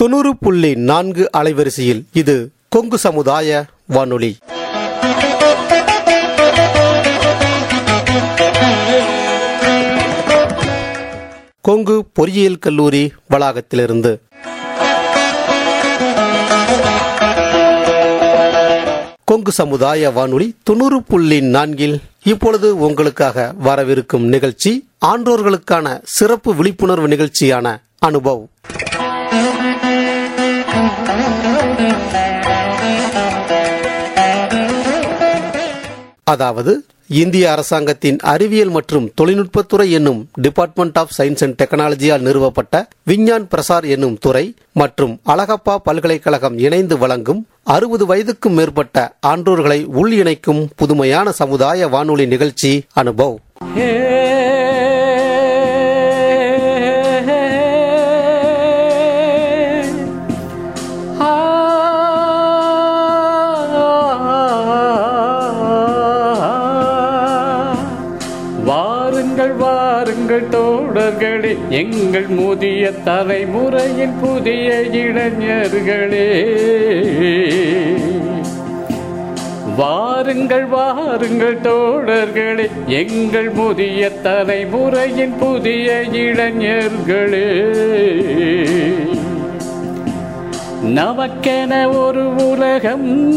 தொண்ணூறு புள்ளி நான்கு அலைவரிசையில் இது கொங்கு சமுதாய வானொலி. கொங்கு பொறியியல் கல்லூரி வளாகத்திலிருந்து. கொங்கு சமுதாய வானொலி தொண்ணூறு புள்ளி நான்கில் இப்பொழுது உங்களுக்காக வரவிருக்கும் நிகழ்ச்சி ஆன்றோர்களுக்கான சிறப்பு விழிப்புணர்வு நிகழ்ச்சியான அனுபவ். அதாவது இந்திய அரசாங்கத்தின் அறிவியல் மற்றும் தொழில்நுட்பத்துறை என்னும் டிபார்ட்மெண்ட் ஆஃப் சயின்ஸ் அண்ட் டெக்னாலஜியால் நிறுவப்பட்ட விஞ்ஞான் பிரசார் என்னும் துறை மற்றும் அழகப்பா பல்கலைக்கழகம் இணைந்து வழங்கும் அறுபது வயதுக்கும் மேற்பட்ட ஆன்றோர்களை உள் இணைக்கும் புதுமையான சமுதாய வானொலி நிகழ்ச்சி அனுபவ். வாருங்கள் தோழர்களே எங்கள் புதிய தலைமுறையின் புதிய இளைஞர்களே. நமக்கென ஒரு உலகம்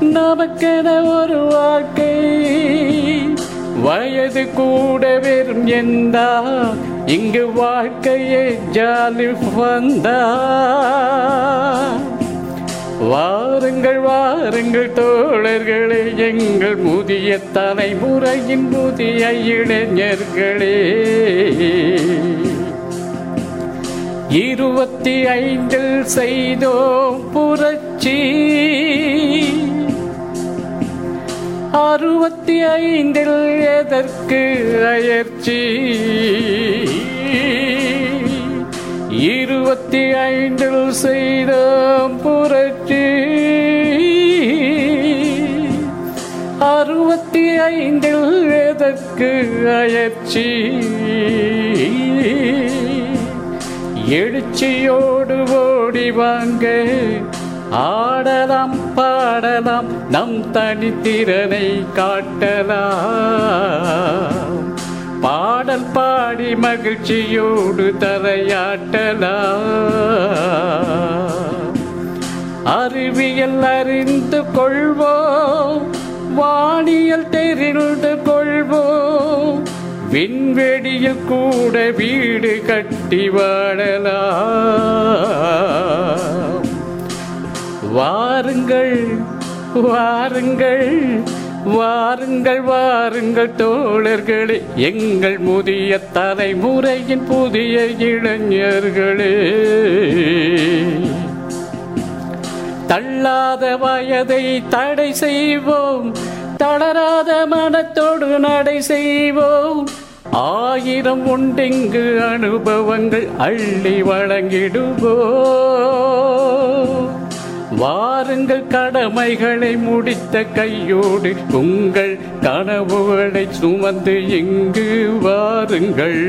நமக்கென ஒரு வாழ்க்கை. வயது கூட வெறும் எந்தா இங்கு வாழ்க்கையே ஜாலி வந்தா வாருங்கள் வாருங்கள் தோழர்களே எங்கள் முதிய தலைமுறையின் புதிய இளைஞர்களே. இருபத்தி ஐந்தில் செய்தோம் புரட்சி. அறுபத்தி ஐந்தில் எதற்கு அயற்சி? இருபத்தி ஐந்தில் செய்த புரட்சி. அறுபத்தி ஐந்தில் எதற்கு அயற்சி? எழுச்சியோடு ஓடி வாங்க. ஆடலாம் பாடலாம் நம் தனித்திறனை காட்டலாம். பாடல் பாடி மகிழ்ச்சியோடு தரையாட்டலா. அறிவியல் அறிந்து கொள்வோம் வானியல் தெரிந்து கொள்வோம் விண்வெளியில் கூட வீடு கட்டி வாழலாம் வாருங்கள் வாருங்கள் வாருங்கள் வாருங்கள் தோழர்களே. எங்கள் முதிய தலைமுறையின் புதிய இளைஞர்களே. தள்ளாத வயதை தடை செய்வோம். தளராத மனத்தோடு நடை செய்வோம். ஆயிரம் உண்டிங்கு அனுபவங்கள் அள்ளி வழங்கிடுவோம். வாருங்கள் கடமைகளை முடி முடித்த கையோடு உங்கள் கனவுகளை சுமந்து இங்கு வாருங்கள்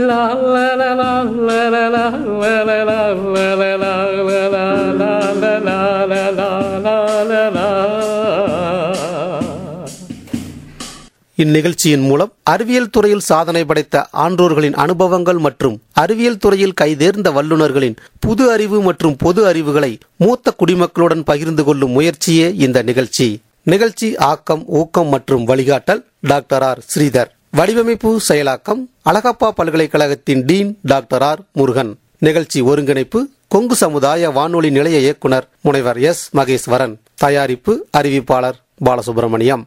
La la la la la la la la la la la la la la la la la la இந்நிகழ்ச்சியின் மூலம் அறிவியல் துறையில் சாதனை படைத்த ஆன்றோர்களின் அனுபவங்கள் மற்றும் அறிவியல் துறையில் கைதேர்ந்த வல்லுநர்களின் புது அறிவு மற்றும் பொது அறிவுகளை மூத்த குடிமக்களுடன் பகிர்ந்து கொள்ளும் முயற்சியே இந்த நிகழ்ச்சி. நிகழ்ச்சி ஆக்கம் ஊக்கம் மற்றும் வழிகாட்டல் டாக்டர் ஆர். ஸ்ரீதர். வடிவமைப்பு செயலாக்கம் அழகப்பா பல்கலைக்கழகத்தின் டீன் டாக்டர் ஆர். முருகன். நிகழ்ச்சி ஒருங்கிணைப்பு கொங்கு சமுதாய வானொலி நிலைய இயக்குனர் முனைவர் எஸ். மகேஸ்வரன். தயாரிப்பு அறிவிப்பாளர் பாலசுப்ரமணியம்.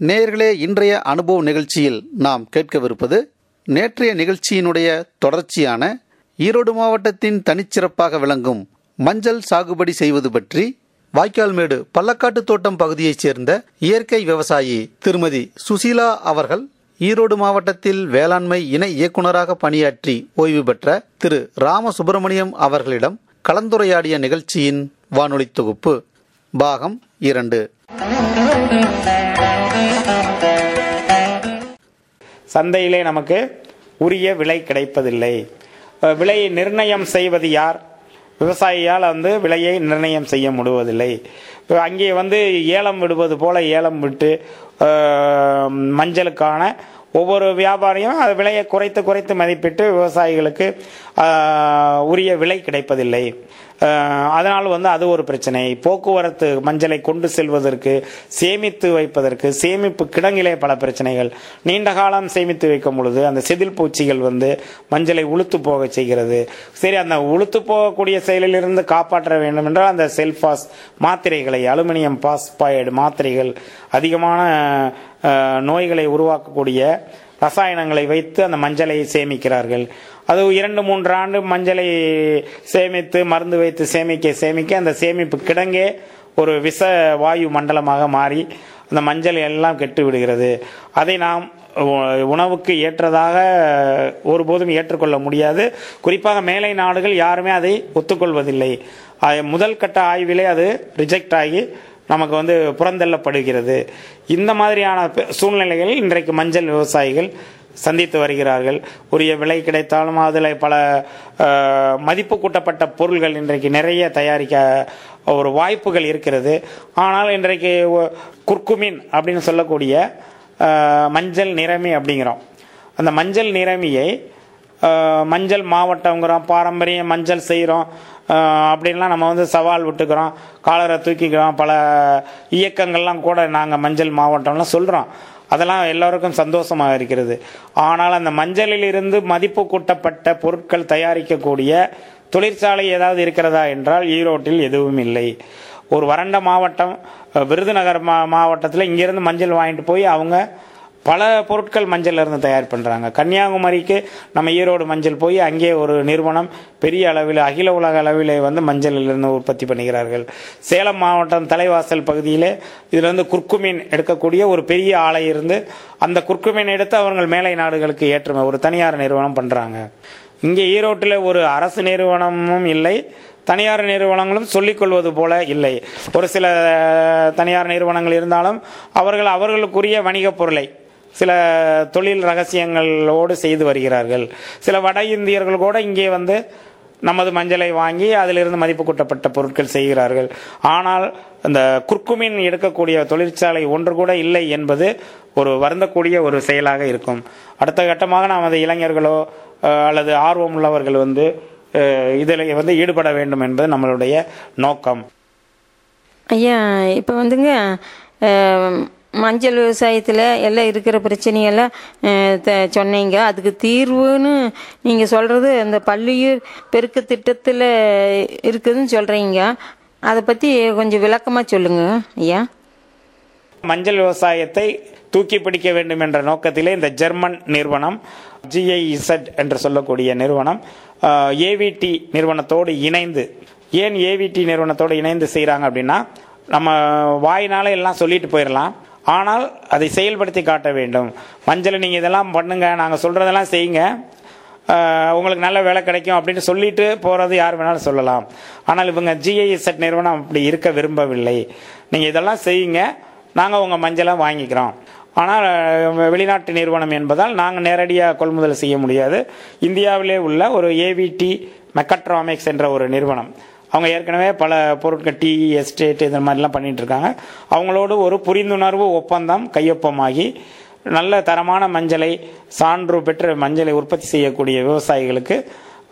நேயர்களே இன்றைய அனுபவ நிகழ்ச்சியில் நாம் கேட்கவிருப்பது நேற்றைய நிகழ்ச்சியினுடைய தொடர்ச்சியான ஈரோடு மாவட்டத்தின் தனிச்சிறப்பாக விளங்கும் மஞ்சள் சாகுபடி செய்வது பற்றி வாய்க்கால்மேடு பள்ளக்காட்டு தோட்டம் பகுதியைச் சேர்ந்த இயற்கை விவசாயி திருமதி சுசீலா அவர்கள் ஈரோடு மாவட்டத்தில் வேளாண்மை இணை இயக்குநராக பணியாற்றி ஓய்வு பெற்ற திரு ராமசுப்பிரமணியம் அவர்களிடம் கலந்துரையாடிய நிகழ்ச்சியின் வானொலி தொகுப்பு பாகம் இரண்டு. சந்தையிலே நமக்கு உரிய விலை கிடைப்பதில்லை. விலையை நிர்ணயம் செய்வது யார்? விவசாயியால் வந்து விலையை நிர்ணயம் செய்ய முடிவதில்லை. இப்போ அங்கே வந்து ஏலம் விடுவது போல ஏலம் விட்டு மஞ்சளுக்கான ஒவ்வொரு வியாபாரியும் அது விலையை குறைத்து குறைத்து மதிப்பிட்டு விவசாயிகளுக்கு உரிய விலை கிடைப்பதில்லை. அதனால் வந்து அது ஒரு பிரச்சனை. போக்குவரத்து மஞ்சளை கொண்டு செல்வதற்கு சேமித்து வைப்பதற்கு சேமிப்பு கிடங்கிலே பல பிரச்சனைகள். நீண்ட காலம் சேமித்து வைக்கும் பொழுது அந்த செதில் பூச்சிகள் வந்து மஞ்சளை உளுத்து போக செய்கிறது. சரி அந்த உளுத்து போகக்கூடிய செயலிலிருந்து காப்பாற்ற வேண்டும் என்றால் அந்த செல்பாஸ் மாத்திரைகளை அலுமினியம் பாஸ்பாய்டு மாத்திரைகள் அதிகமான நோய்களை உருவாக்கக்கூடிய ரசாயனங்களை வைத்து அந்த மஞ்சளை சேமிக்கிறார்கள். அது இரண்டு மூன்று ஆண்டு மஞ்சளை சேமித்து மருந்து வைத்து சேமிக்க சேமிக்க அந்த சேமிப்பு கிடங்கே ஒரு விஷ வாயு மண்டலமாக மாறி அந்த மஞ்சள் எல்லாம் கெட்டு விடுகிறது. அதை நாம் உணவுக்கு ஏற்றதாக ஒருபோதும் ஏற்றுக்கொள்ள முடியாது. குறிப்பாக மேலை நாடுகள் யாருமே அதை ஒத்துக்கொள்வதில்லை. முதல் கட்ட ஆய்விலே அது ரிஜெக்ட் ஆகி நமக்கு வந்து புறந்தள்ளப்படுகிறது. இந்த மாதிரியான சூழ்நிலைகள் இன்றைக்கு மஞ்சள் விவசாயிகள் சந்தித்து வருகிறார்கள். உரிய விலை கிடைத்தாலும் அதில் பல மதிப்பு கூட்டப்பட்ட பொருள்கள் இன்றைக்கு நிறைய தயாரிக்க ஒரு வாய்ப்புகள் இருக்கிறது. ஆனால் இன்றைக்கு குர்குமின் அப்படின்னு சொல்லக்கூடிய மஞ்சள் நிறமி அப்படிங்கிறோம். அந்த மஞ்சள் நிறமியை மஞ்சள் மாவட்டங்கிறோம் பாரம்பரிய மஞ்சள் செய்கிறோம். அப்படின்லாம் நம்ம வந்து சவால் விட்டுக்கிறோம். காலரை தூக்கிக்கிறோம். பல இயக்கங்கள்லாம் கூட நாங்கள் மஞ்சள் மாவட்டம்லாம் சொல்கிறோம் அதெல்லாம் எல்லோருக்கும் சந்தோஷமாக இருக்கிறது. ஆனால் அந்த மஞ்சளில் இருந்து மதிப்பு கூட்டப்பட்ட பொருட்கள் தயாரிக்கக்கூடிய தொழிற்சாலை ஏதாவது இருக்கிறதா என்றால் ஈரோட்டில் எதுவும் இல்லை. ஒரு வறண்ட மாவட்டம் விருதுநகர் மா மாவட்டத்தில் இங்கேருந்து மஞ்சள் வாங்கிட்டு போய் அவங்க பல பொருட்கள் மஞ்சள் இருந்து தயார் பண்ணுறாங்க கன்னியாகுமரிக்கு நம்ம ஈரோடு மஞ்சள் போய் அங்கே ஒரு நிறுவனம் பெரிய அளவில் அகில உலக அளவில் வந்து மஞ்சளிலிருந்து உற்பத்தி பண்ணுகிறார்கள். சேலம் மாவட்டம் தலைவாசல் பகுதியில் இதிலிருந்து வந்து குர்குமீன் எடுக்கக்கூடிய ஒரு பெரிய ஆலை இருந்து அந்த குர்குமீன் எடுத்து அவர்கள் மேலை நாடுகளுக்கு ஏற்றுமை ஒரு தனியார் நிறுவனம் பண்ணுறாங்க இங்கே ஈரோட்டில் ஒரு அரசு நிறுவனமும் இல்லை. தனியார் நிறுவனங்களும் சொல்லிக்கொள்வது போல இல்லை. ஒரு சில தனியார் நிறுவனங்கள் இருந்தாலும் அவர்கள் அவர்களுக்குரிய வணிகப் பொருளை சில தொழில் ரகசியங்களோடு செய்து வருகிறார்கள். சில வட இந்தியர்கள் கூட இங்கே வந்து நமது மஞ்சளை வாங்கி அதிலிருந்து மதிப்பு கூட்டப்பட்ட பொருட்கள் செய்கிறார்கள். ஆனால் இந்த குர்க்குமின் எடுக்கக்கூடிய தொழிற்சாலை ஒன்று கூட இல்லை என்பது ஒரு வருந்தக்கூடிய ஒரு செயலாக இருக்கும். அடுத்த கட்டமாக நமது இளைஞர்களோ அல்லது ஆர்வம் உள்ளவர்கள் வந்து இதில் வந்து ஈடுபட வேண்டும் என்பது நம்மளுடைய நோக்கம். ஐயா இப்போ வந்துங்க மஞ்சள் விவசாயத்தில் எல்லாம் இருக்கிற பிரச்சனையெல்லாம் த- சொன்னீங்க. அதுக்கு தீர்வுன்னு நீங்கள் சொல்கிறது அந்த பள்ளியூர் பெருக்கு திட்டத்தில் இருக்குதுன்னு சொல்கிறீங்க அதை பற்றி கொஞ்சம் விளக்கமாக சொல்லுங்க ஐயா. மஞ்சள் விவசாயத்தை தூக்கி பிடிக்க வேண்டும் என்ற நோக்கத்திலே இந்த ஜெர்மன் நிறுவனம் ஜிஐஇசட் என்று சொல்லக்கூடிய நிறுவனம் ஏவிடி நிறுவனத்தோடு இணைந்து ஏன் ஏவிடி நிறுவனத்தோடு இணைந்து செய்கிறாங்க அப்படின்னா நம்ம வாயினால எல்லாம் சொல்லிட்டு போயிடலாம் ஆனால் அதை செயல்படுத்தி காட்ட வேண்டும். மஞ்சள் நீங்கள் இதெல்லாம் பண்ணுங்கள் நாங்கள் சொல்கிறதெல்லாம் செய்யுங்க. உங்களுக்கு நல்ல வேலை கிடைக்கும் அப்படின்னு சொல்லிட்டு போகிறது யார் வேணாலும் சொல்லலாம். ஆனால் இவங்க ஜிஐஎஸ்எட் நிறுவனம் அப்படி இருக்க விரும்பவில்லை. நீங்கள் இதெல்லாம் செய்யுங்க நாங்கள் உங்கள் மஞ்சளை வாங்கிக்கிறோம். ஆனால் வெளிநாட்டு நிறுவனம் என்பதால் நாங்கள் நேரடியாக கொள்முதல் செய்ய முடியாது. இந்தியாவிலே உள்ள ஒரு ஏவிடி மெக்கட்ராமிக்ஸ் என்ற ஒரு நிறுவனம். அவங்க ஏற்கனவே பல பொருட்கள் டீ எஸ்டேட் இந்த மாதிரிலாம் பண்ணிட்டு இருக்காங்க அவங்களோடு ஒரு புரிந்துணர்வு ஒப்பந்தம் கையொப்பமாகி நல்ல தரமான மஞ்சளை சான்று பெற்ற மஞ்சளை உற்பத்தி செய்யக்கூடிய விவசாயிகளுக்கு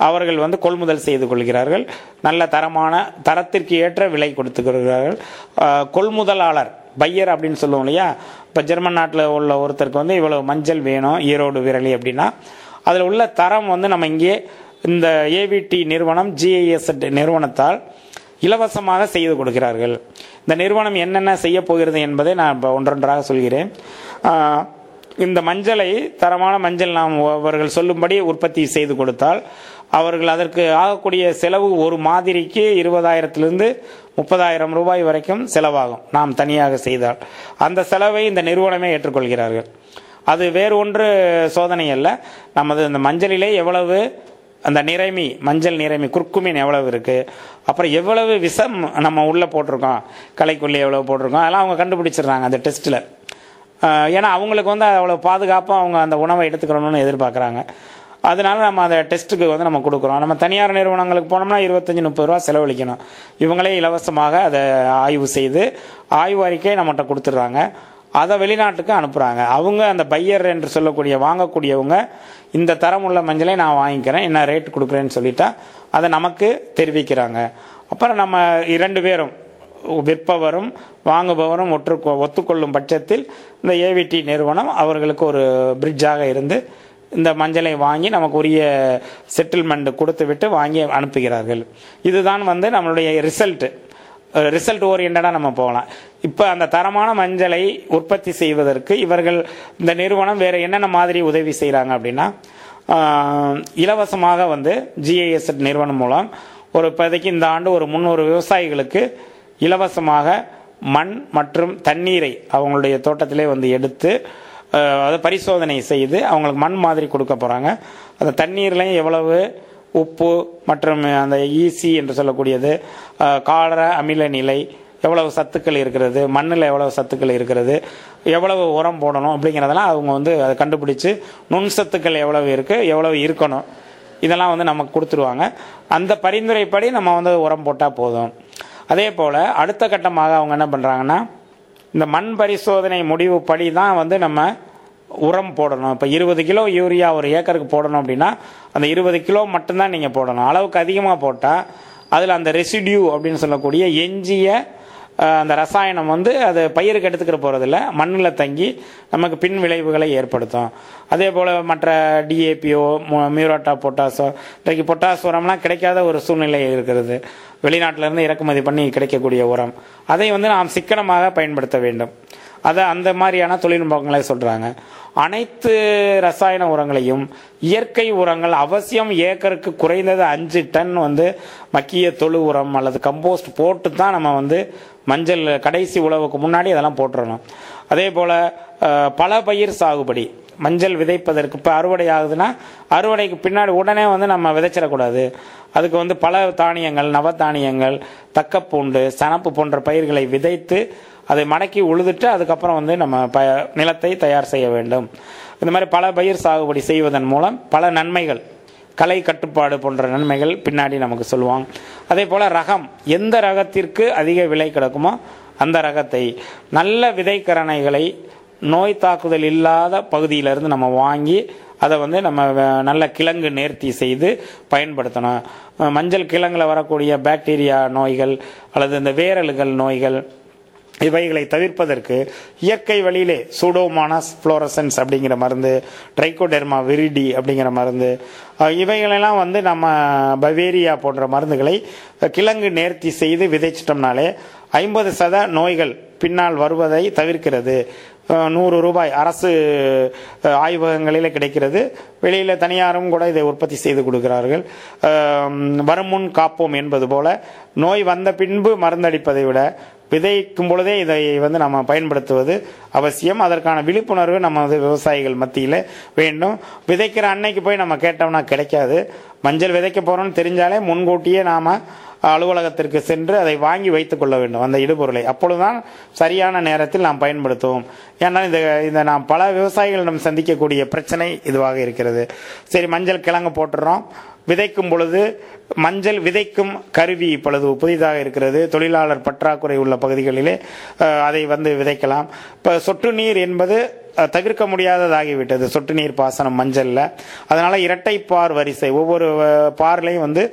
அவர்கள் வந்து கொள்முதல் செய்து கொள்கிறார்கள். நல்ல தரமான தரத்திற்கு ஏற்ற விலை கொடுத்துக்கிறார்கள். கொள்முதலாளர் பையர் அப்படின்னு சொல்லுவோம் இல்லையா? இப்போ ஜெர்மன் நாட்டில் உள்ள ஒருத்தருக்கு வந்து இவ்வளோ மஞ்சள் வேணும் ஈரோடு விரலி அப்படின்னா அதில் உள்ள தரம் வந்து நம்ம இங்கே இந்த ஏவிடி நிறுவனம் ஜிஐஎஸ் நிறுவனத்தால் இலவசமாக செய்து கொடுக்கிறார்கள். இந்த நிறுவனம் என்னென்ன செய்ய போகிறது என்பதை நான் இப்போ ஒன்றொன்றாக சொல்கிறேன். இந்த மஞ்சளை தரமான மஞ்சள் நாம் அவர்கள் சொல்லும்படி உற்பத்தி செய்து கொடுத்தால் அவர்கள் அதற்கு ஆகக்கூடிய செலவு ஒரு மாதிரிக்கு இருபதாயிரத்திலிருந்து முப்பதாயிரம் ரூபாய் வரைக்கும் செலவாகும் நாம் தனியாக செய்தால். அந்த செலவை இந்த நிறுவனமே ஏற்றுக்கொள்கிறார்கள். அது வேறு ஒன்று சோதனை அல்ல. நமது இந்த மஞ்சளிலே எவ்வளவு அந்த நிறமி மஞ்சள் நிறமி குர்க்குமீன் எவ்வளவு இருக்குது அப்புறம் எவ்வளவு விஷம் நம்ம உள்ளே போட்டிருக்கோம்? கலைக்குள்ளே எவ்வளோ போட்டிருக்கோம்? அதெல்லாம் அவங்க கண்டுபிடிச்சிடுறாங்க அந்த டெஸ்ட்டில் ஏன்னா அவங்களுக்கு வந்து அவ்வளோ பாதுகாப்பாக அவங்க அந்த உணவை எடுத்துக்கணும்னு எதிர்பார்க்குறாங்க. அதனால நம்ம அந்த டெஸ்ட்டுக்கு வந்து நம்ம கொடுக்குறோம். நம்ம தனியார் நிறுவனங்களுக்கு போனோம்னா இருபத்தஞ்சி முப்பது ரூபா செலவழிக்கணும். இவங்களே இலவசமாக அதை ஆய்வு செய்து ஆய்வு அறிக்கை நம்மகிட்ட கொடுத்துட்றாங்க. அதை வெளிநாட்டுக்கு அனுப்புகிறாங்க அவங்க அந்த பையர் என்று சொல்லக்கூடிய வாங்கக்கூடியவங்க இந்த தரமுள்ள மஞ்சளை நான் வாங்கிக்கிறேன் என்ன ரேட் கொடுக்குறேன்னு சொல்லிட்டா அதை நமக்கு தெரிவிக்கிறாங்க. அப்புறம் நம்ம இரண்டு பேரும் விற்பவரும் வாங்குபவரும் ஒற்று ஒத்துக்கொள்ளும் பட்சத்தில் இந்த ஏவிடி நிறுவனம் அவர்களுக்கு ஒரு பிரிட்ஜாக இருந்து இந்த மஞ்சளை வாங்கி நமக்கு உரிய செட்டில்மெண்ட் கொடுத்து விட்டு வாங்கி அனுப்புகிறார்கள். இதுதான் வந்து நம்மளுடைய ரிசல்ட்டு ரிசல்ட் ஓரியண்டடாக நம்ம போகலாம். இப்போ அந்த தரமான மஞ்சளை உற்பத்தி செய்வதற்கு இவர்கள் இந்த நிறுவனம் வேறு என்னென்ன மாதிரி உதவி செய்கிறாங்க அப்படின்னா இலவசமாக வந்து ஜிஐஎஸ் நிறுவனம் மூலம் ஒரு இப்போதைக்கு இந்த ஆண்டு ஒரு முந்நூறு விவசாயிகளுக்கு இலவசமாக மண் மற்றும் தண்ணீரை அவங்களுடைய தோட்டத்திலே வந்து எடுத்து அதை பரிசோதனை செய்து அவங்களுக்கு மண் மாதிரி கொடுக்க போகிறாங்க அந்த தண்ணீர்லையும் எவ்வளவு உப்பு மற்றும் அந்த ஈசி என்று சொல்லக்கூடியது அஹ், கார அமில நிலை எவ்வளவு சத்துக்கள் இருக்கிறது மண்ணில் எவ்வளவு சத்துக்கள் இருக்கிறது எவ்வளவு உரம் போடணும் அப்படிங்கிறதெல்லாம் அவங்க வந்து அதை கண்டுபிடிச்சு நுண்சத்துக்கள் எவ்வளவு இருக்குது எவ்வளவு இருக்கணும் இதெல்லாம் வந்து நமக்கு கொடுத்துருவாங்க. அந்த பரிந்துரைப்படி நம்ம வந்து உரம் போட்டால் போதும். அதே போல் அடுத்த கட்டமாக அவங்க என்ன பண்ணுறாங்கன்னா இந்த மண் பரிசோதனை முடிவு படி தான் வந்து நம்ம உரம் போடணும். இப்போ இருபது கிலோ யூரியா ஒரு ஏக்கருக்கு போடணும் அப்படின்னா அந்த இருபது கிலோ மட்டும்தான் நீங்கள் போடணும். அளவுக்கு அதிகமாக போட்டால் அதில் அந்த ரெசிடியூ அப்படின்னு சொல்லக்கூடிய எஞ்சிய அந்த ரசாயனம் வந்து அது பயிருக்கு எடுத்துக்கிற போகிறதில்ல மண்ணில் தங்கி நமக்கு பின் விளைவுகளை ஏற்படுத்தும். அதே போல் மற்ற டிஏபிஓ மியூராட்டா பொட்டாசோ இன்றைக்கு பொட்டாஸ் உரம்லாம் கிடைக்காத ஒரு சூழ்நிலை இருக்கிறது. வெளிநாட்டிலேருந்து இறக்குமதி பண்ணி கிடைக்கக்கூடிய உரம். அதை வந்து நாம் சிக்கனமாக பயன்படுத்த வேண்டும். அதை அந்த மாதிரியான தொழில்நுட்பங்களை சொல்கிறாங்க அனைத்து ரசாயன உரங்களையும் இயற்கை உரங்கள் அவசியம் ஏக்கருக்கு குறைந்தது அஞ்சு டன் வந்து மக்கிய தொழு உரம் அல்லது கம்போஸ்ட் போட்டு தான் நம்ம வந்து மஞ்சள் கடைசி உழவுக்கு முன்னாடி அதெல்லாம் போட்டுடணும் அதே போல் பல பயிர் சாகுபடி. மஞ்சள் விதைப்பதற்கு இப்போ அறுவடை ஆகுதுன்னா அறுவடைக்கு பின்னாடி உடனே வந்து நம்ம விதைச்சிடக்கூடாது. அதுக்கு வந்து பல தானியங்கள் நவதானியங்கள் தக்கப்பூண்டு சனப்பு போன்ற பயிர்களை விதைத்து அதை மடக்கி உழுதுட்டு அதுக்கப்புறம் வந்து நம்ம ப நிலத்தை தயார் செய்ய வேண்டும். இந்த மாதிரி பல பயிர் சாகுபடி செய்வதன் மூலம் பல நன்மைகள் கலை கட்டுப்பாடு போன்ற நன்மைகள் பின்னாடி நமக்கு சொல்லுவாங்க. அதே போல் ரகம் எந்த ரகத்திற்கு அதிக விலை கிடக்குமோ அந்த ரகத்தை நல்ல விதைக்கரணைகளை நோய் தாக்குதல் இல்லாத பகுதியிலிருந்து நம்ம வாங்கி அதை வந்து நம்ம நல்ல கிழங்கு நேர்த்தி செய்து பயன்படுத்தணும். மஞ்சள் கிழங்கில் வரக்கூடிய பாக்டீரியா நோய்கள் அல்லது இந்த வேரல்கள் நோய்கள் இவைகளை தவிர்ப்பதற்கு இயற்கை வழியிலே சூடோமானஸ் ஃப்ளோரசன்ஸ் அப்படிங்கிற மருந்து ட்ரைகோடெர்மா விரிடி அப்படிங்கிற மருந்து இவைகளெல்லாம் வந்து நம்ம பவேரியா போன்ற மருந்துகளை கிழங்கு நேர்த்தி செய்து விதைச்சிட்டோம்னாலே ஐம்பது சத நோய்கள் பின்னால் வருவதை தவிர்க்கிறது. நூறு ரூபாய் அரசு ஆய்வகங்களில் கிடைக்கிறது. வெளியில் தனியாரும் கூட இதை உற்பத்தி செய்து கொடுக்கிறார்கள். வருமுன் காப்போம் என்பது போல நோய் வந்த பின்பு மருந்தடிப்பதை விட விதைக்கும் பொழுதே இதை வந்து நம்ம பயன்படுத்துவது அவசியம். அதற்கான விழிப்புணர்வு நம்ம வந்து விவசாயிகள் மத்தியில் வேண்டும். விதைக்கிற அன்னைக்கு போய் நம்ம கேட்டோம்னா கிடைக்காது. மஞ்சள் விதைக்க போகிறோம்னு தெரிஞ்சாலே முன்கூட்டியே நாம் அலுவலகத்திற்கு சென்று அதை வாங்கி வைத்துக் கொள்ள வேண்டும் அந்த இடுபொருளை. அப்பொழுதுதான் சரியான நேரத்தில் நாம் பயன்படுத்துவோம். ஏன்னா இந்த இந்த நாம் பல விவசாயிகளிடம் சந்திக்கக்கூடிய பிரச்சனை இதுவாக இருக்கிறது. சரி மஞ்சள் கிழங்கு போட்டுறோம். விதைக்கும் பொழுது மஞ்சள் விதைக்கும் கருவி இப்பொழுது புதிதாக இருக்கிறது. தொழிலாளர் பற்றாக்குறை உள்ள பகுதிகளிலே அதை வந்து விதைக்கலாம். இப்போ சொட்டு நீர் என்பது தவிர்க்க முடியாததாகிவிட்டது. சொட்டு நீர் பாசனம் மஞ்சளில். அதனால் இரட்டை பார் வரிசை. ஒவ்வொரு பார்லையும் வந்து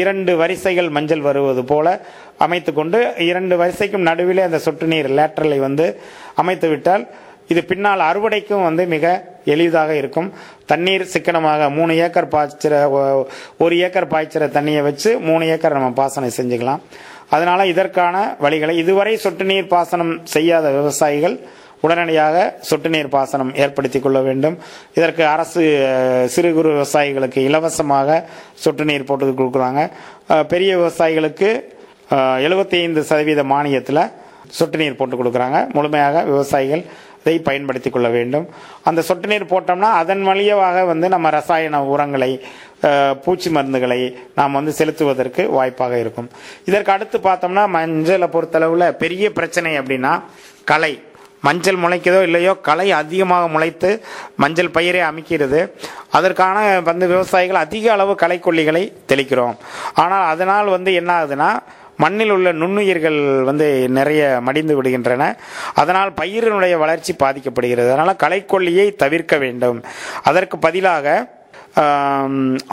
இரண்டு வரிசைகள் மஞ்சள் வருவது போல அமைத்து கொண்டு இரண்டு வரிசைக்கும் நடுவிலே அந்த சொட்டு நீர் லேட்டரலை வந்து அமைத்து விட்டால் இது பின்னால் அறுவடைக்கும் வந்து மிக எளிதாக இருக்கும். தண்ணீர் சிக்கனமாக மூணு ஏக்கர் பாய்ச்சிற ஒரு ஏக்கர் பாய்ச்சிற தண்ணியை வச்சு மூணு ஏக்கர் நம்ம பாசனம் செஞ்சுக்கலாம். அதனால் இதற்கான வழிகளை இதுவரை சொட்டு நீர் பாசனம் செய்யாத விவசாயிகள் உடனடியாக சொட்டு நீர் பாசனம் ஏற்படுத்தி கொள்ள வேண்டும். இதற்கு அரசு சிறு குறு விவசாயிகளுக்கு இலவசமாக சொட்டு நீர் போட்டு கொடுக்குறாங்க. பெரிய விவசாயிகளுக்கு எழுபத்தி ஐந்து சதவீத மானியத்தில் சொட்டு நீர் போட்டு கொடுக்குறாங்க. முழுமையாக விவசாயிகள் இதை பயன்படுத்தி கொள்ள வேண்டும். அந்த சொட்டு நீர் போட்டோம்னா அதன் வழியாக வந்து நம்ம ரசாயன உரங்களை பூச்சி மருந்துகளை நாம் வந்து செலுத்துவதற்கு வாய்ப்பாக இருக்கும். இதற்கு அடுத்து பார்த்தோம்னா மஞ்சளை பொறுத்தளவில் பெரிய பிரச்சனை அப்படின்னா களை. மஞ்சள் முளைக்குதோ இல்லையோ களை அதிகமாக முளைத்து மஞ்சள் பயிரை அமைக்கிறது. அதற்கான வந்து விவசாயிகள் அதிக அளவு களைக்கொல்லிகளை தெளிக்கிறோம். ஆனால் அதனால் வந்து என்ன ஆகுதுன்னா மண்ணில் உள்ள நுண்ணுயிர்கள் வந்து நிறைய மடிந்து விடுகின்றன. அதனால் பயிரினுடைய வளர்ச்சி பாதிக்கப்படுகிறது. அதனால் களைக்கொல்லியை தவிர்க்க வேண்டும். அதற்கு பதிலாக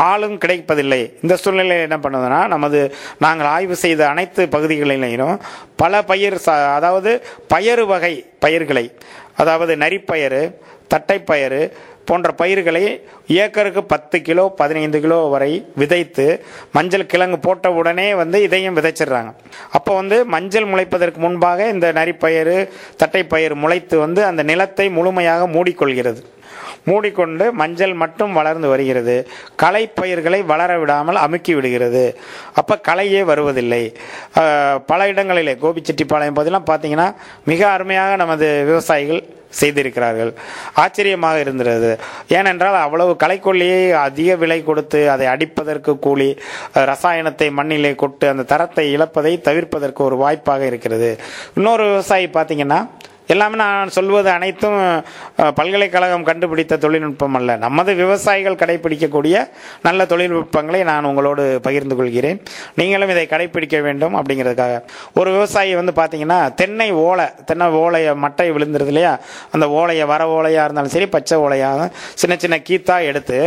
ஆளும் கிடைப்பதில்லை. இந்த சூழ்நிலையில் என்ன பண்ணுதுன்னா நமது நாங்கள் ஆய்வு செய்த அனைத்து பகுதிகளிலும் பல பயிர் சா அதாவது பயறு வகை பயிர்களை அதாவது நரிப்பயறு தட்டைப்பயறு போன்ற பயிர்களை ஏக்கருக்கு பத்து கிலோ பதினைந்து கிலோ வரை விதைத்து மஞ்சள் கிழங்கு போட்ட உடனே வந்து இதையும் விதைச்சிடுறாங்க. அப்போ வந்து மஞ்சள் முளைப்பதற்கு முன்பாக இந்த நரிப்பயிறு தட்டைப்பயிறு முளைத்து வந்து அந்த நிலத்தை முழுமையாக மூடிக்கொள்கிறது. மூடிக்கொண்டு மஞ்சள் மட்டும் வளர்ந்து வருகிறது. களை பயிர்களை வளர விடாமல் அமுக்கி விடுகிறது. அப்போ களையே வருவதில்லை. பல இடங்களிலே கோபிச்செட்டிப்பாளையம் பகுதியெல்லாம் பார்த்தீங்கன்னா மிக அருமையாக நமது விவசாயிகள் செய்திருக்கிறார்கள். ஆச்சரியமாக இருந்தது. ஏனென்றால் அவ்வளவு களைக்கொல்லியை அதிக விலை கொடுத்து அதை அடிப்பதற்கு கூலி ரசாயனத்தை மண்ணிலே கொட்டு அந்த தரத்தை இழப்பதை தவிர்ப்பதற்கு ஒரு வாய்ப்பாக இருக்கிறது. இன்னொரு விவசாயி பார்த்தீங்கன்னா எல்லாமே நான் சொல்வது அனைத்தும் பல்கலைக்கழகம் கண்டுபிடித்த தொழில்நுட்பம் அல்ல. நமது விவசாயிகள் கடைபிடிக்கக்கூடிய நல்ல தொழில்நுட்பங்களை நான் உங்களோடு பகிர்ந்து கொள்கிறேன். நீங்களும் இதை கடைபிடிக்க வேண்டும் அப்படிங்கிறதுக்காக. ஒரு விவசாயி வந்து பார்த்தீங்கன்னா தென்னை ஓலை தென்னை ஓலையை மட்டை விழுந்துருது இல்லையா? அந்த ஓலையை வர ஓலையாக இருந்தாலும் சரி பச்சை ஓலையாக சின்ன சின்ன கீத்தா எடுத்து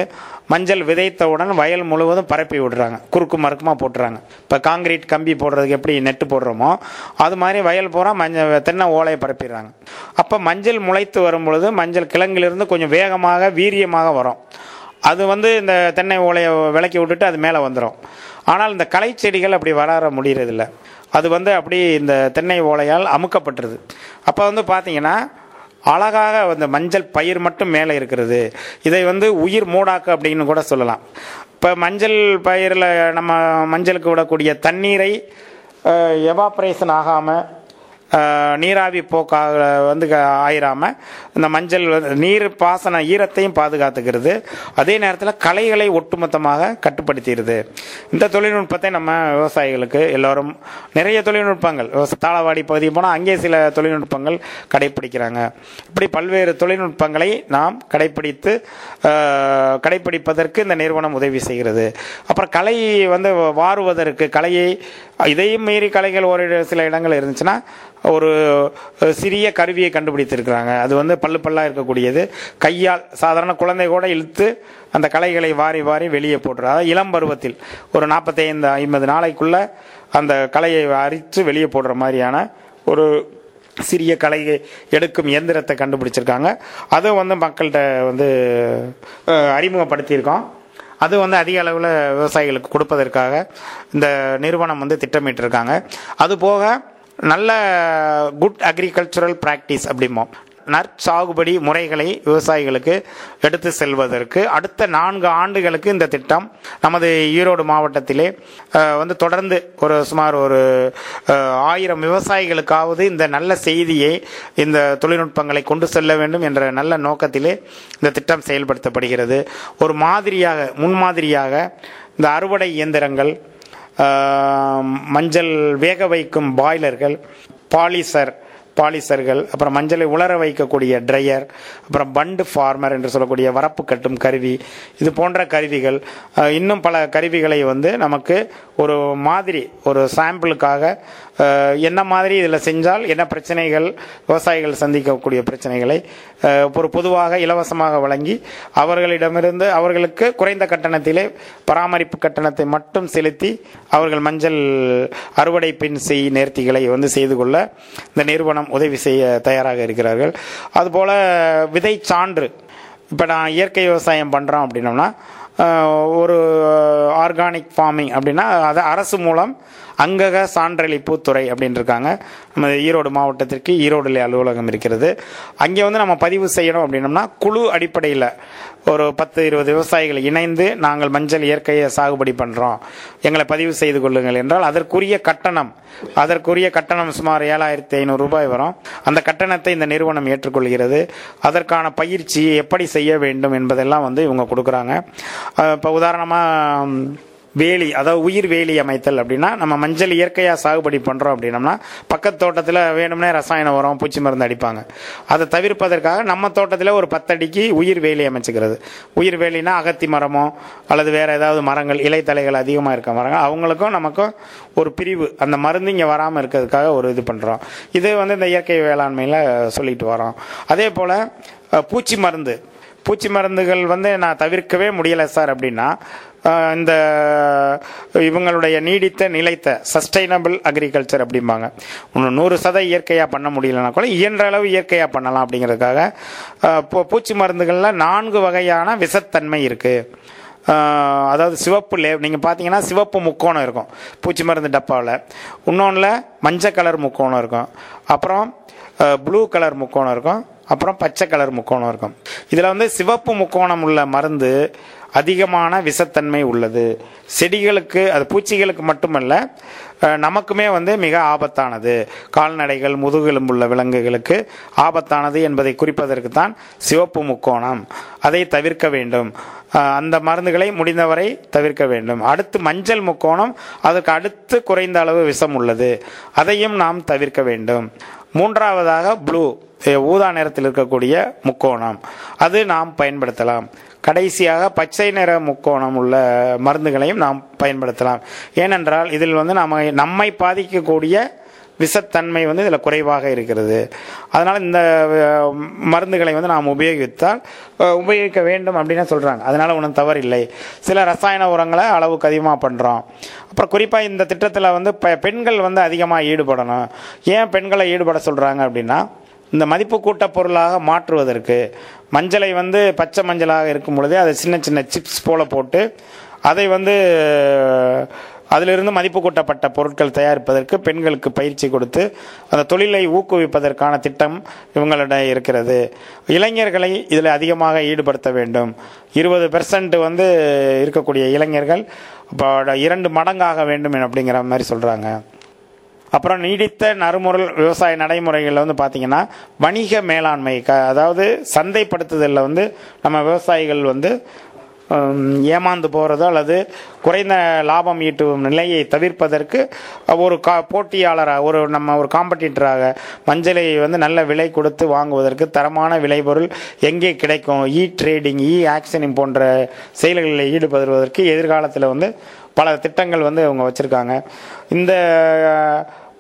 மஞ்சள் விதைத்தவுடன் வயல் முழுவதும் பரப்பி விடுறாங்க. குறுக்கு மறுக்குமாக போட்டுறாங்க. இப்போ காங்கிரீட் கம்பி போடுறதுக்கு எப்படி நெட்டு போடுறோமோ அது மாதிரி வயல் பூரா மஞ்சள் தென்னை ஓலையை பரப்பிடுறாங்க. அப்போ மஞ்சள் முளைத்து வரும் பொழுது மஞ்சள் கிழங்கிலிருந்து கொஞ்சம் வேகமாக வீரியமாக வரும். அது வந்து இந்த தென்னை ஓலையை விளக்கி விட்டுட்டு அது மேலே வந்துடும் ஆனால் இந்த களை செடிகள் அப்படி வளர முடியறதில்ல. அது வந்து அப்படி இந்த தென்னை ஓலையால் அமுக்கப்பட்டுருது. அப்போ வந்து பார்த்தீங்கன்னா அழகாக அந்த மஞ்சள் பயிர் மட்டும் மேலே இருக்கிறது. இதை வந்து உயிர் மூடாக்கு அப்படின்னு கூட சொல்லலாம். இப்போ மஞ்சள் பயிரில் நம்ம மஞ்சளுக்கு விடக்கூடிய தண்ணீரை எவாப்ரேஷன் ஆகாமல் நீராவி போக்காக வந்து க- இந்த மஞ்சள் வந்து நீர் பாசன ஈரத்தையும் பாதுகாத்துக்கிறது. அதே நேரத்தில் களைகளை ஒட்டுமொத்தமாக கட்டுப்படுத்திடுது. இந்த தொழில்நுட்பத்தை நம்ம விவசாயிகளுக்கு எல்லோரும் நிறைய தொழில்நுட்பங்கள் விவசா- தாளவாடி பகுதி போனால் அங்கே சில தொழில்நுட்பங்கள் கடைப்பிடிக்கிறாங்க. இப்படி பல்வேறு தொழில்நுட்பங்களை நாம் கடைப்பிடித்து கடைப்பிடிப்பதற்கு இந்த நிறுவனம் உதவி செய்கிறது. அப்புறம் கலை வந்து வாருவதற்கு கலையை இதையும் மீறி கலைகள் ஒரு சில இடங்கள் இருந்துச்சுன்னா ஒரு சிறிய கருவியை கண்டுபிடித்திருக்கிறாங்க. அது வந்து பல்லு பல்லாக இருக்கக்கூடியது. கையால் சாதாரண குழந்தை கூட இழுத்து அந்த கலைகளை வாரி வாரி வெளியே போட்டுரு அதாவது இளம் பருவத்தில் ஒரு நாற்பத்தைந்து ஐம்பது நாளைக்குள்ள அந்த கலையை அரித்து வெளியே போடுற மாதிரியான ஒரு சிறிய கலையை எடுக்கும் இயந்திரத்தை கண்டுபிடிச்சிருக்காங்க. அதுவும் வந்து மக்கள்கிட்ட வந்து அறிமுகப்படுத்தியிருக்கோம். அது வந்து அதிக அளவில் விவசாயிகளுக்கு கொடுப்பதற்காக இந்த நிறுவனம் வந்து திட்டமிட்டிருக்காங்க. அது போக நல்ல குட் அக்ரிகல்ச்சுரல் ப்ராக்டிஸ் அப்படிம்போம். நற்சாகுபடி முறைகளை விவசாயிகளுக்கு எடுத்து செல்வதற்கு அடுத்த நான்கு ஆண்டுகளுக்கு இந்த திட்டம் நமது ஈரோடு மாவட்டத்திலே வந்து தொடர்ந்து ஒரு சுமார் ஒரு ஆயிரம் விவசாயிகளுக்காவது இந்த நல்ல செய்தியை இந்த தொழில்நுட்பங்களை கொண்டு செல்ல வேண்டும் என்ற நல்ல நோக்கத்திலே இந்த திட்டம் செயல்படுத்தப்படுகிறது. ஒரு மாதிரியாக முன்மாதிரியாக இந்த அறுவடை இயந்திரங்கள் மஞ்சள் வேக வைக்கும் பாய்லர்கள் பாலிசர் பாலிசர்கள் அப்புறம் மஞ்சளை உலர வைக்கக்கூடிய ட்ரையர் அப்புறம் பண்டு ஃபார்மர் என்று சொல்லக்கூடிய வரப்பு கட்டும் கருவி இது போன்ற கருவிகள். இன்னும் பல கருவிகளை வந்து நமக்கு ஒரு மாதிரி ஒரு சாம்பிளுக்காக என்ன மாதிரி இதில் செஞ்சால் என்ன பிரச்சனைகள் விவசாயிகள் சந்திக்கக்கூடிய பிரச்சனைகளை ஒரு பொதுவாக இலவசமாக வழங்கி அவர்களிடமிருந்து அவர்களுக்கு குறைந்த கட்டணத்திலே பராமரிப்பு கட்டணத்தை மட்டும் செலுத்தி அவர்கள் மஞ்சள் அறுவடை பின் செய் நேர்த்திகளை வந்து செய்து கொள்ள இந்த நிறுவனம் உதவி செய்ய தயாராக இருக்கிறார்கள். அதுபோல் விதை சான்று. இப்போ நான் இயற்கை விவசாயம் பண்ணுறோம் அப்படின்னோம்னா ஒரு ஆர்கானிக் ஃபார்மிங் அப்படின்னா அது அரசு மூலம் அங்கக சான்றளிப்பு துறை அப்படின்னு இருக்காங்க. நம்ம ஈரோடு மாவட்டத்திற்கு ஈரோடு அலுவலகம் இருக்கிறது. அங்கே வந்து நம்ம பதிவு செய்யணும் அப்படின்னம்னா குழு அடிப்படையில் ஒரு பத்து இருபது விவசாயிகள் இணைந்து நாங்கள் மஞ்சள் இயற்கையை சாகுபடி பண்ணுறோம் எங்களை பதிவு செய்து கொள்ளுங்கள் என்றால் அதற்குரிய கட்டணம் அதற்குரிய கட்டணம் சுமார் ஏழாயிரத்தி ஐநூறு ரூபாய் வரும். அந்த கட்டணத்தை இந்த நிறுவனம் ஏற்றுக்கொள்கிறது. அதற்கான பயிற்சி எப்படி செய்ய வேண்டும் என்பதெல்லாம் வந்து இவங்க கொடுக்குறாங்க. இப்போ உதாரணமாக வேலி அதாவது உயிர் வேலி அமைத்தல் அப்படின்னா நம்ம மஞ்சள் இயற்கையாக சாகுபடி பண்ணுறோம் அப்படின்னம்னா பக்கத்து தோட்டத்தில் வேணும்னே ரசாயன உரம் பூச்சி மருந்து அடிப்பாங்க. அதை தவிர்ப்பதற்காக நம்ம தோட்டத்தில் ஒரு பத்தடிக்கு உயிர் வேலி அமைச்சுக்கிறது. உயிர் வேலினா அகத்தி மரமோ அல்லது வேறு ஏதாவது மரங்கள் இலைத்தலைகள் அதிகமாக இருக்க மரங்கள் அவங்களுக்கும் நமக்கும் ஒரு பிரிவு. அந்த மருந்து இங்கே வராமல் இருக்கிறதுக்காக ஒரு இது பண்ணுறோம் இது வந்து இந்த இயற்கை வேளாண்மையில் சொல்லிட்டு வரோம். அதே போல் பூச்சி மருந்து. பூச்சி மருந்துகள் வந்து நான் தவிர்க்கவே முடியலை சார் அப்படின்னா இந்த இவங்களுடைய நீடித்த நிலைத்த சஸ்டைனபிள் அக்ரிகல்ச்சர் அப்படிம்பாங்க. இன்னும் நூறு சத இயற்கையாக பண்ண முடியலனா கூட இயன்ற அளவு இயற்கையாக பண்ணலாம் அப்படிங்கிறதுக்காக பூச்சி மருந்துகளில் நான்கு வகையான விஷத்தன்மை இருக்குது அதாவது சிவப்பு லே நீங்கள் பார்த்தீங்கன்னா சிவப்பு முக்கோணம் இருக்கும் பூச்சி மருந்து டப்பாவில். இன்னொன்றில் மஞ்சள் கலர் முக்கோணம் இருக்கும். அப்புறம் ப்ளூ கலர் முக்கோணம் இருக்கும். அப்புறம் பச்சை கலர் முக்கோணம் இருக்கும். இதில் வந்து சிவப்பு முக்கோணம் உள்ள மருந்து அதிகமான விஷத்தன்மை உள்ளது. செடிகளுக்கு அது பூச்சிகளுக்கு மட்டுமல்ல நமக்குமே வந்து மிக ஆபத்தானது. கால்நடைகள் முதுகெலும்புள்ள விலங்குகளுக்கு ஆபத்தானது என்பதை குறிப்பதற்கு தான் சிவப்பு முக்கோணம். அதை தவிர்க்க வேண்டும். அந்த மருந்துகளை முடிந்தவரை தவிர்க்க வேண்டும். அடுத்து மஞ்சள் முக்கோணம் அதற்கு அடுத்து குறைந்த அளவு விஷம் உள்ளது. அதையும் நாம் தவிர்க்க வேண்டும். மூன்றாவதாக ப்ளூ ஊதா நிறத்தில் இருக்கக்கூடிய முக்கோணம். அது நாம் பயன்படுத்தலாம். கடைசியாக பச்சை நிற முக்கோணம் உள்ள மருந்துகளையும் நாம் பயன்படுத்தலாம். ஏனென்றால் இதில் வந்து நம்ம நம்மை பாதிக்கக்கூடிய விஷத்தன்மை வந்து இதில் குறைவாக இருக்கிறது. அதனால் இந்த மருந்துகளை வந்து நாம் உபயோகித்தால் உபயோகிக்க வேண்டும் அப்படின்னு சொல்கிறாங்க அதனால் ஒன்றும் தவறில்லை. சில ரசாயன உரங்களை அளவுக்கு அதிகமாக பண்ணுறோம் அப்புறம் குறிப்பாக இந்த திட்டத்தில் வந்து ப பெண்கள் வந்து அதிகமாக ஈடுபடணும். ஏன் பெண்களை ஈடுபட சொல்கிறாங்க அப்படின்னா இந்த மதிப்பு கூட்ட பொருளாக மாற்றுவதற்கு. மஞ்சளை வந்து பச்சை மஞ்சளாக இருக்கும் பொழுதே அதை சின்ன சின்ன சிப்ஸ் போல போட்டு அதை வந்து அதிலிருந்து மதிப்பு கூட்டப்பட்ட பொருட்கள் தயாரிப்பதற்கு பெண்களுக்கு பயிற்சி கொடுத்து அந்த தொழிலை ஊக்குவிப்பதற்கான திட்டம் இவங்களிடம் இருக்கிறது. இளைஞர்களை இதில் அதிகமாக ஈடுபடுத்த வேண்டும். இருபது பெர்சன்ட் வந்து இருக்கக்கூடிய இளைஞர்கள் இப்போ இரண்டு மடங்காக வேண்டும் அப்படிங்கிற மாதிரி சொல்கிறாங்க அப்புறம் நீடித்த நறுமுறை விவசாய நடைமுறைகளில் வந்து பார்த்திங்கன்னா வணிக மேலாண்மை க அதாவது சந்தைப்படுத்துதலில் வந்து நம்ம விவசாயிகள் வந்து ஏமாந்து போகிறதோ அல்லது குறைந்த லாபம் ஈட்டும் நிலையை தவிர்ப்பதற்கு ஒரு கா போட்டியாளராக ஒரு நம்ம ஒரு காம்படிட்டராக மஞ்சளை வந்து நல்ல விலை கொடுத்து வாங்குவதற்கு தரமான விளைபொருள் எங்கே கிடைக்கும்? இ ட்ரேடிங் இ ஆக்ஷனிங் போன்ற செயல்களில் ஈடுபடுவதற்கு எதிர்காலத்தில் வந்து பல திட்டங்கள் வந்து அவங்க வச்சுருக்காங்க. இந்த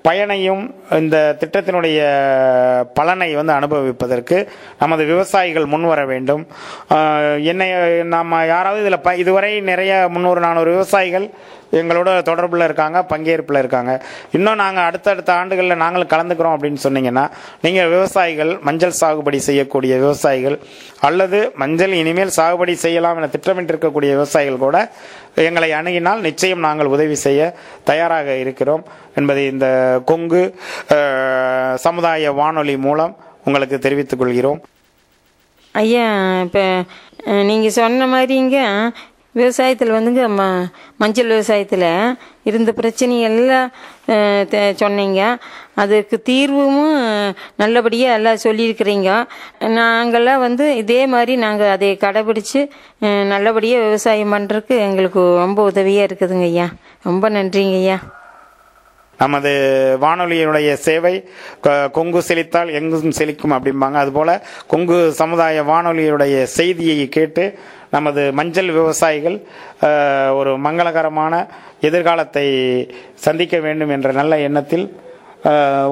பயனையும் இந்த திட்டத்தினுடைய பலனை வந்து அனுபவிப்பதற்கு நமது விவசாயிகள் முன்வர வேண்டும். என்னை நம்ம யாராவது இதில் ப இதுவரை நிறைய முந்நூறு நானூறு விவசாயிகள் எங்களோட தொடர்பில் இருக்காங்க பங்கேற்பில் இருக்காங்க. இன்னும் நாங்கள் அடுத்தடுத்த ஆண்டுகளில் நாங்களும் கலந்துக்கிறோம் அப்படின்னு சொன்னீங்கன்னா நீங்கள் விவசாயிகள் மஞ்சள் சாகுபடி செய்யக்கூடிய விவசாயிகள் அல்லது மஞ்சள் இனிமேல் சாகுபடி செய்யலாம் என திட்டமிட்டிருக்கக்கூடிய விவசாயிகள் கூட எங்களை அணுகினால் நிச்சயம் நாங்கள் உதவி செய்ய தயாராக இருக்கிறோம் என்பதை இந்த கொங்கு சமுதாய வானொலி மூலம் உங்களுக்கு தெரிவித்துக் கொள்கிறோம். ஐயா இப்போ நீங்கள் சொன்ன மாதிரிங்க விவசாயத்தில் வந்துங்க ம மஞ்சள் விவசாயத்தில் இருந்த பிரச்சனையெல்லாம் எல்லாம் சொன்னீங்க. அதுக்கு தீர்வும் நல்லபடியாக எல்லாம் சொல்லியிருக்கிறீங்க. நாங்கள்லாம் வந்து இதே மாதிரி நாங்கள் அதை கடைபிடிச்சு நல்லபடியாக விவசாயம் பண்ணுறதுக்கு எங்களுக்கு ரொம்ப உதவியாக இருக்குதுங்க ஐயா. ரொம்ப நன்றிங்க ஐயா. நமது வானொலியினுடைய சேவை கொங்கு செழித்தால் எங்கும் செழிக்கும் அப்படிம்பாங்க. அதுபோல் கொங்கு சமுதாய வானொலியுடைய செய்தியை கேட்டு நமது மஞ்சள் விவசாயிகள் ஒரு மங்களகரமான எதிர்காலத்தை சந்திக்க வேண்டும் என்ற நல்ல எண்ணத்தில்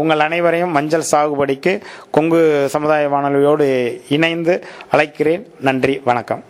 உங்கள் அனைவரையும் மஞ்சள் சாகுபடிக்கு கொங்கு சமுதாய வானொலியோடு இணைந்து அழைக்கிறேன். நன்றி வணக்கம்.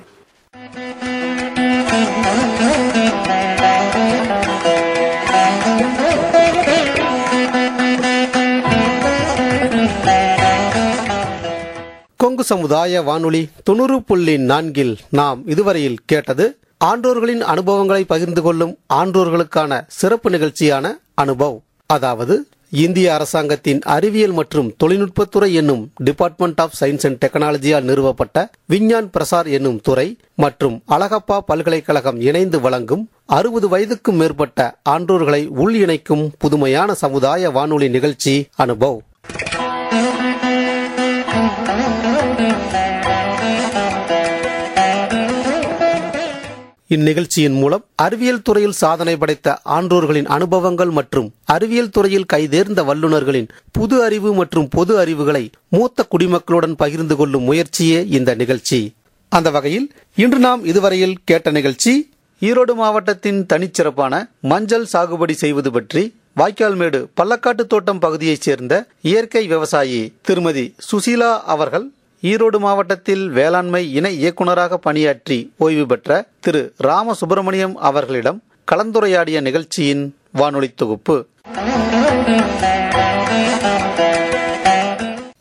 சமுதாய வானொலி தொண்ணூறு புள்ளி நான்கில் நாம் இதுவரையில் கேட்டது ஆன்றோர்களின் அனுபவங்களை பகிர்ந்து கொள்ளும் ஆன்றோர்களுக்கான சிறப்பு நிகழ்ச்சியான அனுபவ். அதாவது இந்திய அரசாங்கத்தின் அறிவியல் மற்றும் தொழில்நுட்பத்துறை என்னும் டிபார்ட்மெண்ட் ஆஃப் சயின்ஸ் அண்ட் டெக்னாலஜியால் நிறுவப்பட்ட விஞ்ஞான் பிரசார் என்னும் துறை மற்றும் அழகப்பா பல்கலைக்கழகம் இணைந்து வழங்கும் அறுபது வயதுக்கும் மேற்பட்ட ஆன்றோர்களை உள் இணைக்கும் புதுமையான சமுதாய வானொலி நிகழ்ச்சி அனுபவ். இந்நிகழ்ச்சியின் மூலம் அறிவியல் துறையில் சாதனை படைத்த ஆன்றோர்களின் அனுபவங்கள் மற்றும் அறிவியல் துறையில் கைதேர்ந்த வல்லுநர்களின் புது அறிவு மற்றும் பொது அறிவுகளை மூத்த குடிமக்களுடன் பகிர்ந்து கொள்ளும் முயற்சியே இந்த நிகழ்ச்சி. அந்த வகையில் இன்று நாம் இதுவரையில் கேட்ட நிகழ்ச்சி ஈரோடு மாவட்டத்தின் தனிச்சிறப்பான மஞ்சள் சாகுபடி செய்வது பற்றி வாய்க்கால்மேடு பள்ளக்காட்டு தோட்டம் பகுதியைச் சேர்ந்த இயற்கை விவசாயி திருமதி சுசீலா அவர்கள் ஈரோடு மாவட்டத்தில் வேளாண்மை இணை இயக்குநராக பணியாற்றி ஓய்வு பெற்ற திரு ராம சுப்பிரமணியம் அவர்களிடம் கலந்துரையாடிய நிகழ்ச்சியின் வானொலி தொகுப்பு.